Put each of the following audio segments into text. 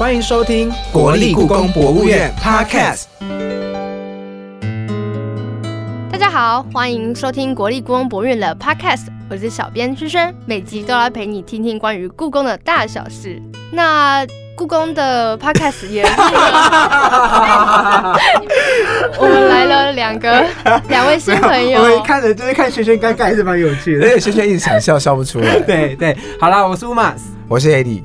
欢迎收听国立故宫博物院 Podcast。大家好，欢迎收听国立故宫博物院的 Podcast，我是小编轩轩，每集都来陪你听听关于故宫的大小事。那故宫的 Podcast 也是，我们来了两个 两位新朋友，我看着就是看轩轩尴尬，还是蛮有趣的。而且轩轩一直想笑，笑不出来。对对，好啦，我是乌马斯，我是 AD。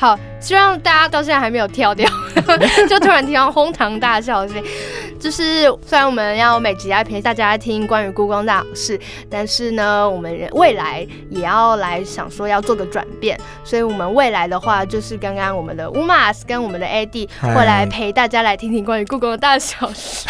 好，希望大家到现在还没有跳掉，就突然听到哄堂大笑的声音。就是虽然我们要每集来陪大家听关于故宫大小事，但是呢，我们未来也要来想说要做个转变。所以，我们未来的话，就是刚刚我们的乌马斯跟我们的 AD 会来陪大家来听听关于故宫的大小事。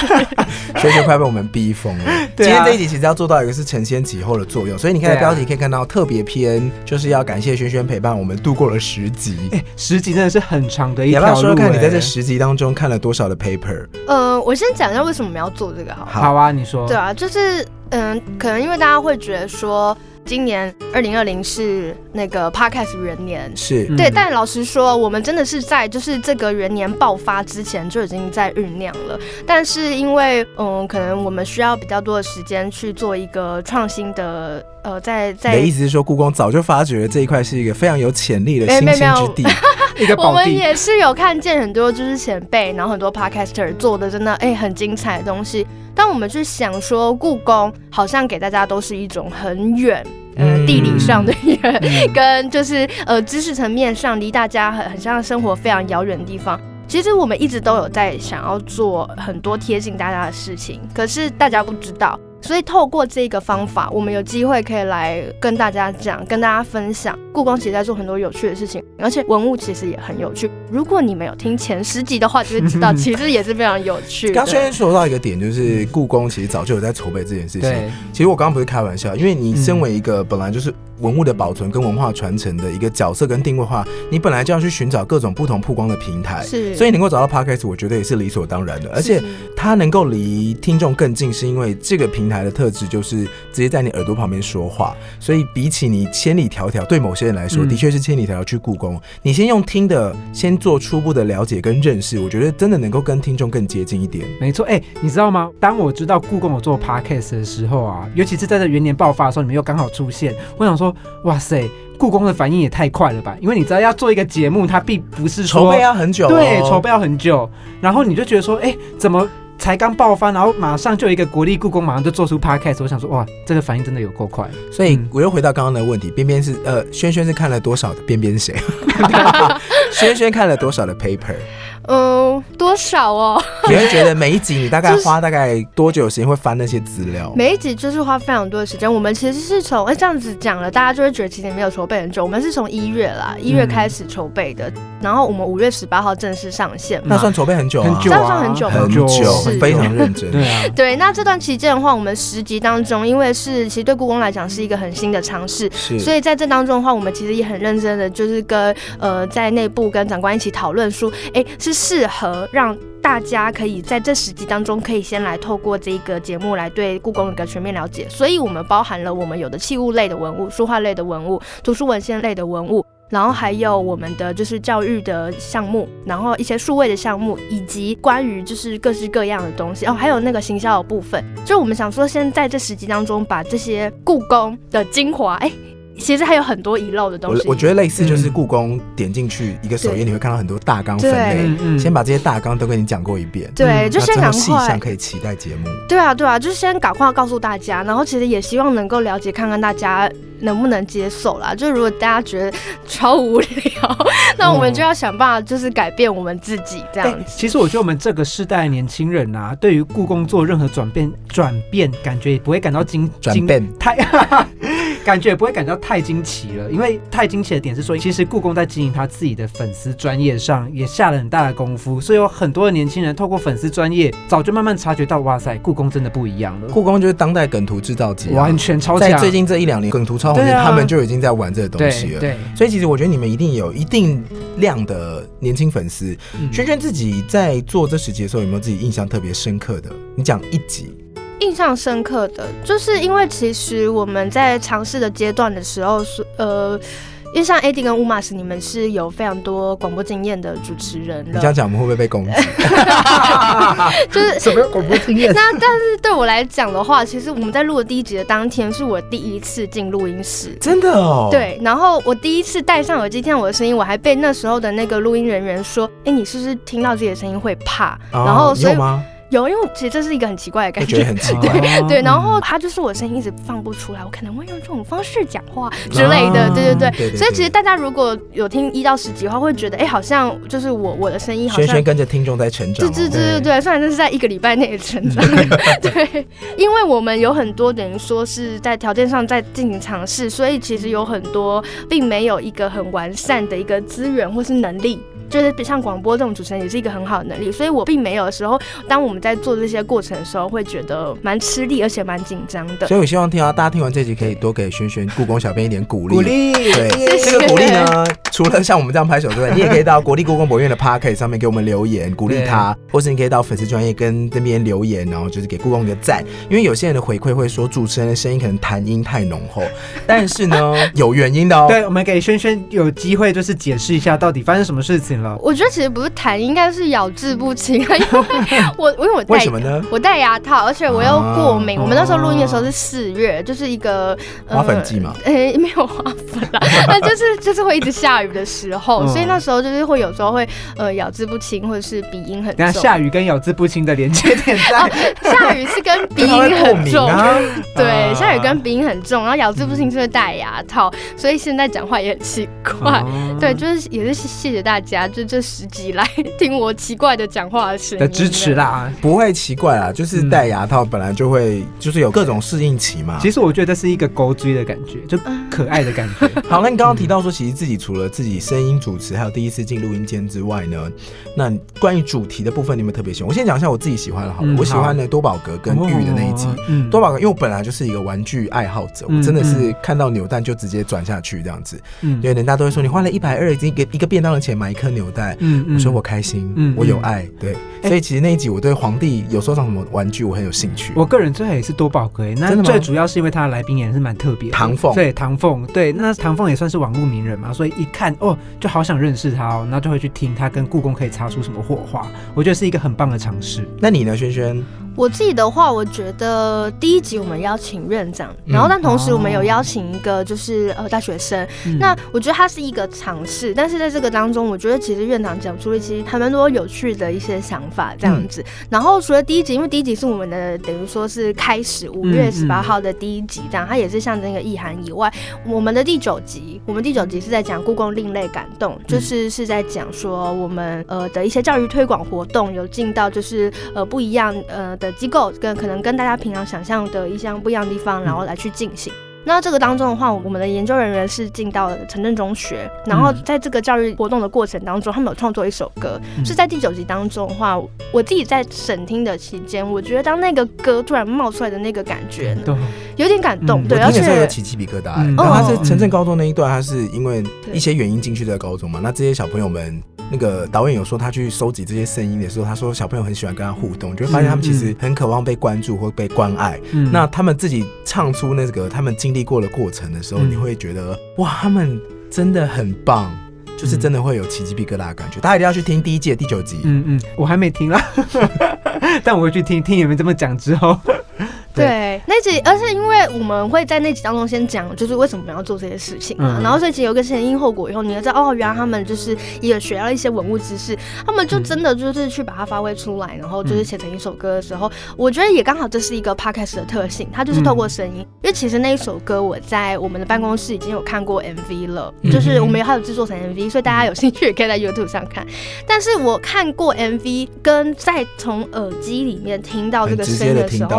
轩轩快被我们逼疯了。今天这一集其实要做到一个是承先启后的作用，所以你看标题可以看到特别篇，就是要感谢轩轩陪伴我们度过了十集。哎十集真的是很长的一条路。要不要说看你在这十集当中看了多少的 paper？呃，我先讲一下为什么我们要做这个，好。好啊，你说。对啊，就是嗯，可能因为大家会觉得说。今年二零二零是那个 podcast 元年，是对，但老实说，我们真的是在就是这个元年爆发之前就已经在酝酿了。但是因为嗯，可能我们需要比较多的时间去做一个创新的呃，在在。你的意思是说，故宫早就发掘了这一块是一个非常有潜力的新兴之地，一个我们也是有看见很多就是前辈，然后很多 podcaster 做的真的哎很精彩的东西。当我们去想说，故宫好像给大家都是一种很远，呃，地理上的远，跟就是呃知识层面上离大家很很像生活非常遥远的地方。其实我们一直都有在想要做很多贴近大家的事情，可是大家不知道。所以透过这个方法，我们有机会可以来跟大家讲，跟大家分享。故宫其实在做很多有趣的事情，而且文物其实也很有趣。如果你没有听前十集的话，就会知道其实也是非常有趣。刚轩轩说到一个点，就是故宫其实早就有在筹备这件事情。其实我刚刚不是开玩笑，因为你身为一个本来就是文物的保存跟文化传承的一个角色跟定位化，你本来就要去寻找各种不同曝光的平台。是，所以能够找到 Podcast，我觉得也是理所当然的。而且它能够离听众更近，是因为这个平台的特质就是直接在你耳朵旁边说话。所以比起你千里迢迢，对某些人来说，的确是千里迢迢去故宫。你先用听的，先做初步的了解跟认识，我觉得真的能够跟听众更接近一点。没错，哎，你知道吗？当我知道故宫有做 Podcast 的时候啊，尤其是在这元年爆发的时候，你们又刚好出现，我想说，哇塞，故宫的反应也太快了吧！因为你知道要做一个节目，它并不是筹备要很久，对，筹备要很久。然后你就觉得说，哎，怎么？才刚爆发，然后马上就一个国立故宫，马上就做出 podcast。我想说，哇，这个反应真的有够快。所以我又回到刚刚的问题，边边是呃，轩轩是看了多少的边边谁？轩轩看了多少的 paper？嗯，多少哦？你会觉得每一集你大概花大概多久时间会翻那些资料？每一集就是花非常多的时间。我们其实是从哎这样子讲了，大家就会觉得其实没有筹备很久。我们是从一月啦，一月开始筹备的，然后我们五月十八号正式上线。那算筹备很久，很久啊，算很久，很久，非常认真。对啊，对。那这段期间的话，我们十集当中，因为是其实对故宫来讲是一个很新的尝试，所以在这当中的话，我们其实也很认真的，就是跟呃在内部跟长官一起讨论说，哎，是适合让大家可以在这十集当中，可以先来透过这个节目来对故宫有个全面了解。所以，我们包含了我们有的器物类的文物、书画类的文物、图书文献类的文物，然后还有我们的就是教育的项目，然后一些数位的项目，以及关于就是各式各样的东西哦，还有那个行销的部分。就我们想说，先在这十集当中把这些故宫的精华，哎。其实还有很多遗漏的东西。我我觉得类似就是故宫点进去一个首页，你会看到很多大纲分类，先把这些大纲都跟你讲过一遍。对，就先赶快。可以期待节目。对啊，对啊，就是先赶快告诉大家，然后其实也希望能够了解，看看大家能不能接受啦。就如果大家觉得超无聊，那我们就要想办法，就是改变我们自己这样子。其实我觉得我们这个世代年轻人啊，对于故宫做任何转变，转变感觉也不会感到惊转变太。感觉也不会感到太惊奇了，因为太惊奇的点是说，其实故宫在经营他自己的粉丝专业上也下了很大的功夫，所以有很多的年轻人透过粉丝专业，早就慢慢察觉到，哇塞，故宫真的不一样了。故宫就是当代梗图制造机，完全超强。在最近这一两年，梗图超红，他们就已经在玩这个东西了。对，所以其实我觉得你们一定有一定量的年轻粉丝。轩轩自己在做这十集的时候，有没有自己印象特别深刻的？你讲一集。印象深刻的就是因为其实我们在尝试的阶段的时候，是呃，因为像 AD 跟乌马斯，你们是有非常多广播经验的主持人你这样讲，我们会不会被攻击？就是什么广播经验？那但是对我来讲的话，其实我们在录的第一集的当天，是我第一次进录音室。真的哦。对，然后我第一次戴上耳机听到我的声音，我还被那时候的那个录音人员说：“哎，你是不是听到自己的声音会怕？”然后所以。有，因为其实这是一个很奇怪的感觉，很奇怪。对对，然后他就是我声音一直放不出来，我可能会用这种方式讲话之类的。对对对，所以其实大家如果有听一到十集的话，会觉得哎，好像就是我我的声音好像轩轩跟着听众在成长。对对对对对，虽然这是在一个礼拜内的成长。对，因为我们有很多等于说是在条件上在进行尝试，所以其实有很多并没有一个很完善的一个资源或是能力。就是像广播这种主持人也是一个很好的能力，所以我并没有的时候，当我们在做这些过程的时候，会觉得蛮吃力，而且蛮紧张的。所以我希望听到大家听完这集，可以多给轩轩故宫小编一点鼓励。鼓励，对，这个鼓励呢，除了像我们这样拍手之外，你也可以到国立故宫博物院的 Park 上面给我们留言鼓励他，或是你可以到粉丝专业跟这边留言，然后就是给故宫一个赞。因为有些人的回馈会说主持人的声音可能痰音太浓厚，但是呢有原因的哦。对，我们给轩轩有机会就是解释一下到底发生什么事情了。我觉得其实不。是痰，应该是咬字不清啊！因为我，因为我戴什么呢？我戴牙套，而且我又过敏。我们那时候录音的时候是四月，就是一个花粉季嘛。哎，没有花粉啦，那就是就是会一直下雨的时候，所以那时候就是会有时候会呃咬字不清，或者是鼻音很重。下雨跟咬字不清的连接点在下雨是跟鼻音很重啊。对，下雨跟鼻音很重，然后咬字不清就会戴牙套，所以现在讲话也很奇怪。对，就是也是谢谢大家，就这十几。来听我奇怪的讲话声的支持啦，不会奇怪啦，就是戴牙套本来就会，就是有各种适应期嘛。其实我觉得这是一个勾追的感觉，就可爱的感觉。好，那你刚刚提到说，其实自己除了自己声音主持，还有第一次进录音间之外呢，那关于主题的部分，你有没有特别喜欢？我先讲一下我自己喜欢的，好了，我喜欢的多宝格跟玉的那一集。嗯多宝格，因为我本来就是一个玩具爱好者，我真的是看到扭蛋就直接转下去这样子。嗯，因为人家都会说，你花了一百二，已经给一个便当的钱买一颗扭蛋。嗯我。说我开心，嗯，我有爱，对，所以其实那一集我对皇帝有收藏什么玩具，我很有兴趣。我个人最爱也是多宝格，那最主要是因为他的来宾也是蛮特别，唐凤，对，唐凤，对，那唐凤也算是网络名人嘛，所以一看哦，就好想认识他哦，那就会去听他跟故宫可以擦出什么火花，我觉得是一个很棒的尝试。那你呢，萱萱？我自己的话，我觉得第一集我们邀请院长，然后但同时我们有邀请一个就是呃大学生，那我觉得他是一个尝试，但是在这个当中，我觉得其实院长讲出了其实还蛮多有趣的一些想法这样子。然后除了第一集，因为第一集是我们的等于说是开始五月十八号的第一集，这样它也是象征一个意涵以外，我们的第九集，我们第九集是在讲故宫另类感动，就是是在讲说我们呃的一些教育推广活动有进到就是呃不一样呃。的机构跟可能跟大家平常想象的一些不一样的地方，然后来去进行。那这个当中的话，我们的研究人员是进到了城镇中学，然后在这个教育活动的过程当中，他们有创作一首歌，是在第九集当中的话，我自己在审听的期间，我觉得当那个歌突然冒出来的那个感觉，有点感动，对，而且有起鸡皮疙瘩。然后他是城镇高中那一段，他是因为一些原因进去的高中嘛，那这些小朋友们。那个导演有说，他去收集这些声音的时候，他说小朋友很喜欢跟他互动，就会发现他们其实很渴望被关注或被关爱。那他们自己唱出那个他们经历过的过程的时候，你会觉得哇，他们真的很棒，就是真的会有起鸡皮疙瘩的感觉。大家一定要去听第一季第九集。嗯嗯，我还没听啦，但我会去听听你们这么讲之后。对那集，而且因为我们会在那集当中先讲，就是为什么要做这些事情嘛。然后这集有个前因后果以后，你就知道哦，原来他们就是也学到一些文物知识，他们就真的就是去把它发挥出来，然后就是写成一首歌的时候，我觉得也刚好这是一个 podcast 的特性，它就是透过声音。因为其实那一首歌我在我们的办公室已经有看过 MV 了，就是我们还有制作成 MV，所以大家有兴趣也可以在 YouTube 上看。但是我看过 MV 跟在从耳机里面听到这个声音的时候，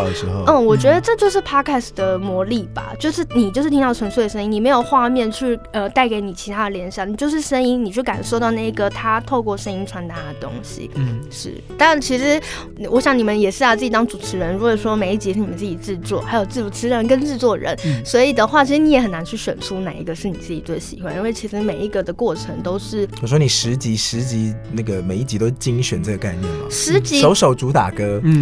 嗯。我觉得这就是 podcast 的魔力吧，就是你就是听到纯粹的声音，你没有画面去呃带给你其他的联想，你就是声音，你去感受到那个他透过声音传达的东西。嗯，是。但其实我想你们也是啊，自己当主持人，如果说每一集是你们自己制作，还有主持人跟制作人，所以的话，其实你也很难去选出哪一个是你自己最喜欢，因为其实每一个的过程都是。我说你十集十集那个每一集都精选这个概念吗？十集首首主打歌，嗯，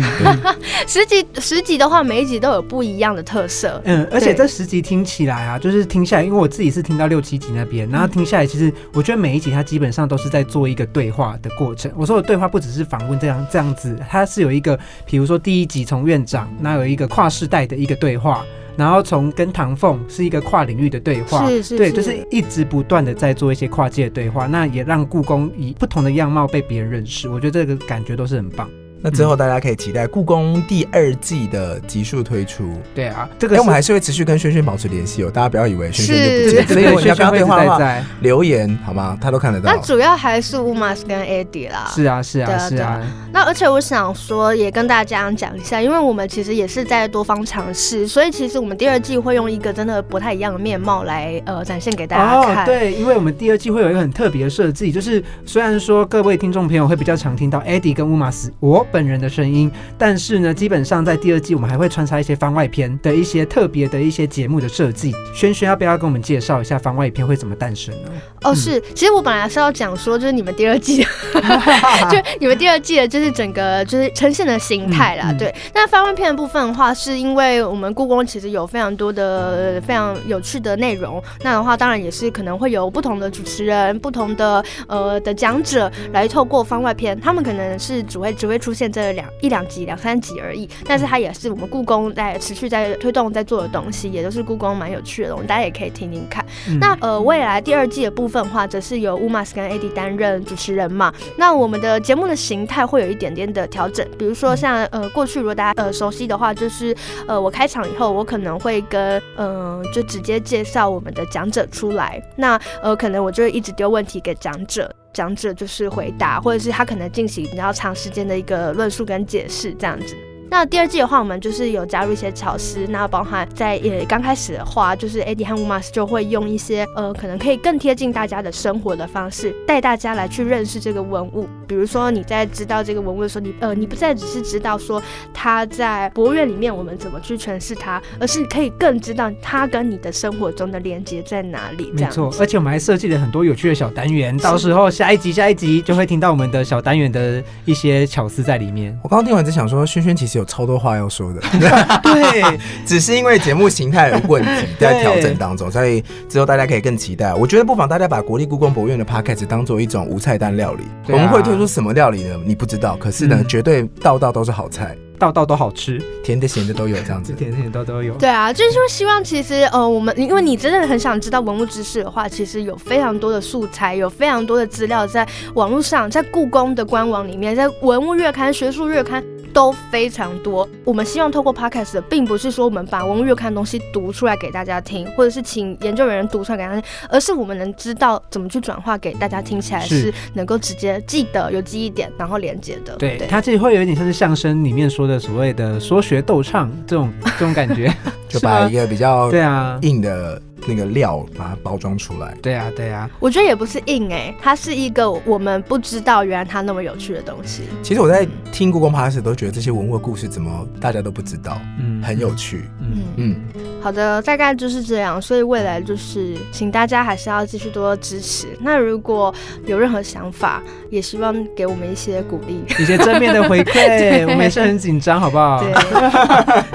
十集十集的话。每一集都有不一样的特色。嗯，而且这十集听起来啊，就是听下来，因为我自己是听到六七集那边，然后听下来，其实我觉得每一集它基本上都是在做一个对话的过程。我说的对话不只是访问这样这样子，它是有一个，比如说第一集从院长，那有一个跨世代的一个对话。然后从跟唐凤是一个跨领域的对话，是是，对，就是一直不断的在做一些跨界的对话，那也让故宫以不同的样貌被别人认识，我觉得这个感觉都是很棒。那之后大家可以期待故宫第二季的集数推出。对啊，这个我们还是会持续跟轩轩保持联系哦。大家不要以为轩轩就不见，所以要跟他对话的话，留言好吗？他都看得到。那主要还是乌马斯跟 Eddie 啦。是啊，是啊，是啊。那而且我想说，也跟大家讲一下，因为我们其实也是在多方尝试，所以其实我们第二季会用一个真的不太一样的面貌来呃展现给大家看。对，因为我们第二季会有一个很特别的设计，就是虽然说各位听众朋友会比较常听到 Eddie 跟乌马斯我本人的声音。但是呢，基本上在第二季我们还会穿插一些番外篇的一些特别的一些节目的设计。轩轩要不要跟我们介绍一下番外篇会怎么诞生呢？哦，是，其实我本来是要讲说，就是你们第二季，就你们第二季的就是整个就是呈现的形态啦。对，那番外篇的部分的话，是因为我们故宫其实有非常多的非常有趣的内容。那的话，当然也是可能会有不同的主持人、不同的呃的讲者来透过番外篇，他们可能是只会只会出现这两一两。集两三集而已，但是它也是我们故宫在持续在推动在做的东西，也都是故宫蛮有趣的东西，大家也可以听听看。那呃，未来第二季的部分的话，则是由乌马斯跟 AD 担任主持人嘛。那我们的节目的形态会有一点点的调整，比如说像呃过去如果大家呃熟悉的话，就是呃我开场以后，我可能会跟嗯就直接介绍我们的讲者出来，那呃可能我就会一直丢问题给讲者。讲者就是回答，或者是他可能进行比较长时间的一个论述跟解释，这样子。那第二季的话，我们就是有加入一些巧思，那包含在也刚开始的话，就是 Eddie 和 Umas 就会用一些呃，可能可以更贴近大家的生活的方式，带大家来去认识这个文物。比如说你在知道这个文物的时候，你呃，你不再只是知道说它在博物院里面我们怎么去诠释它，而是可以更知道它跟你的生活中的连接在哪里。没错，而且我们还设计了很多有趣的小单元，到时候下一集下一集就会听到我们的小单元的一些巧思在里面。我刚刚听完只想说，轩轩其实。有超多话要说的，对，只是因为节目形态有问题在调整当中，所以之后大家可以更期待。我觉得不妨大家把国立故宫博物院的 podcast 当做一种无菜单料理，我们会推出什么料理呢？你不知道，可是呢，绝对道道都是好菜。道道都好吃，甜的咸的都有这样子，甜甜的都有。对啊，就是说希望其实呃，我们因为你真的很想知道文物知识的话，其实有非常多的素材，有非常多的资料在网络上，在故宫的官网里面，在文物月刊、学术月刊都非常多。我们希望透过 podcast，并不是说我们把文物月刊东西读出来给大家听，或者是请研究人员读出来给大家听，而是我们能知道怎么去转化给大家听起来是能够直接记得有记忆点，然后连接的。对，它其实会有一点像是相声里面说。的所谓的说学逗唱这种这种感觉，就把一个比较对啊硬的。那个料把它包装出来，对啊，对啊，我觉得也不是硬哎，它是一个我们不知道原来它那么有趣的东西。其实我在听故宫 p a s 都觉得这些文物故事怎么大家都不知道，嗯，很有趣，嗯嗯。好的，大概就是这样，所以未来就是请大家还是要继续多多支持。那如果有任何想法，也希望给我们一些鼓励，一些正面的回馈。我们也是很紧张，好不好？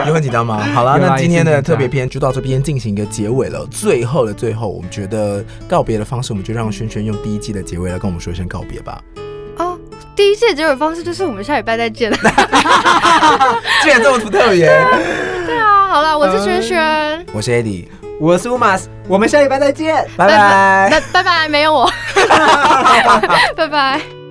有很紧张吗？好了，那今天的特别篇就到这边进行一个结尾了。最后的最后，我们觉得告别的方式，我们就让轩轩用第一季的结尾来跟我们说一声告别吧。哦，第一季的结尾方式就是我们下礼拜再见。竟然这么特别！对啊，好了，我是轩轩，我是 Eddie，我是 Umas，我们下礼拜再见，拜拜，拜拜，没有我，拜拜。